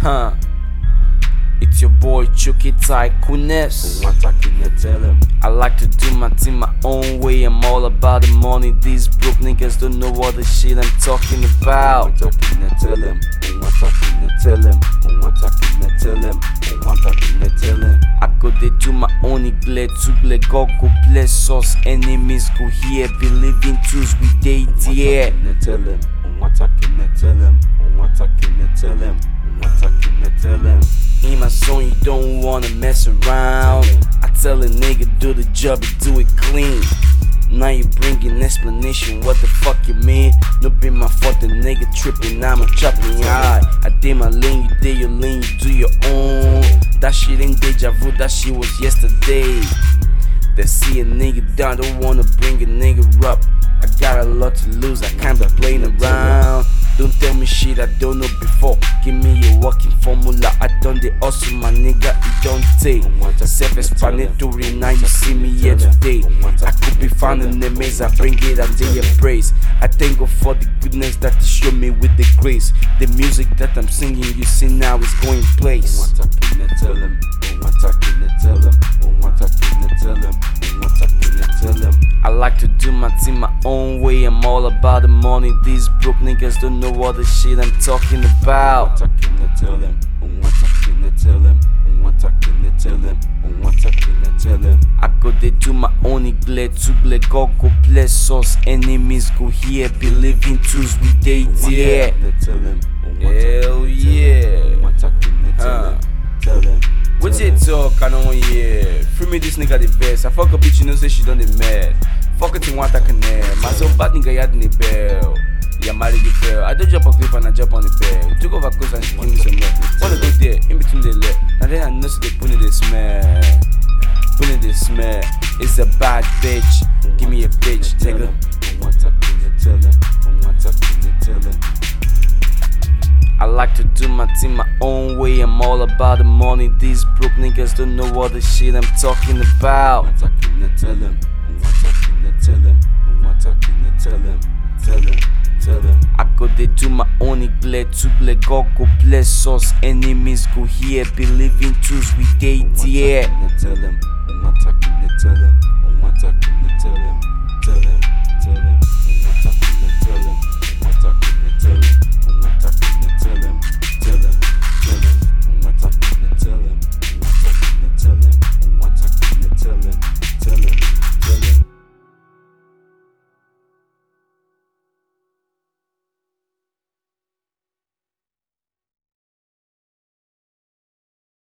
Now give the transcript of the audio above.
Huh. It's your boy Chukkie Tykunez. I like to do my thing my own way. I'm all about the money. These broke niggas don't know what the shit I'm talking about. tell him. tell him. tell him. tell him. I go they do my own igle to gle. God go bless us. Enemies go here. Believe in truth. We day there. tell him. tell him. My you don't wanna mess around. I tell a nigga do the job, and do it clean. Now you bringing explanation, what the fuck you mean? No be my fault, the nigga tripping, I'ma chopping high. I did my lane, you did your lane, you do your own. That shit ain't deja vu, that shit was yesterday. They see a nigga down, don't wanna bring a nigga up. I got a lot to lose, I can't be playing around. Shit I don't know before. Give me a working formula. I done the hustle, my nigga. It don't take. Self-explanatory. Now you see me here today. I could be found in the maze. I bring it and they praise. I thank God for the goodness that He showed me with the grace. The music that I'm singing, you see now is going place. Do my thing my own way. I'm all about the money. These broke niggas don't know what the shit I'm talking about. tell him. tell him. tell him. tell him. I go they do my own igle to gle. God go bless us. Enemies go here. Believe in truth. We tell him. Hell yeah. Huh. Tell him. What's it talk? I don't hear. Free me this nigga the best. I fuck a bitch, you know, say she done the mad. Fuck it in what I can air. My so bad nigga, you had in the bell. Yeah, marry the fail. I don't jump on cliff and I jump on the bed. Took over close and she give me some milk. Wanna go there, in between the leg. And then I know so they put in the smell. Put in. It's a bad bitch. Give me a bitch, nigga. I like to do my thing my own way. I'm all about the money. These broke niggas don't know what the shit I'm talking about. Go they do my own igle to gle. God go bless us. Enemies go here. Believe in truth. We day there.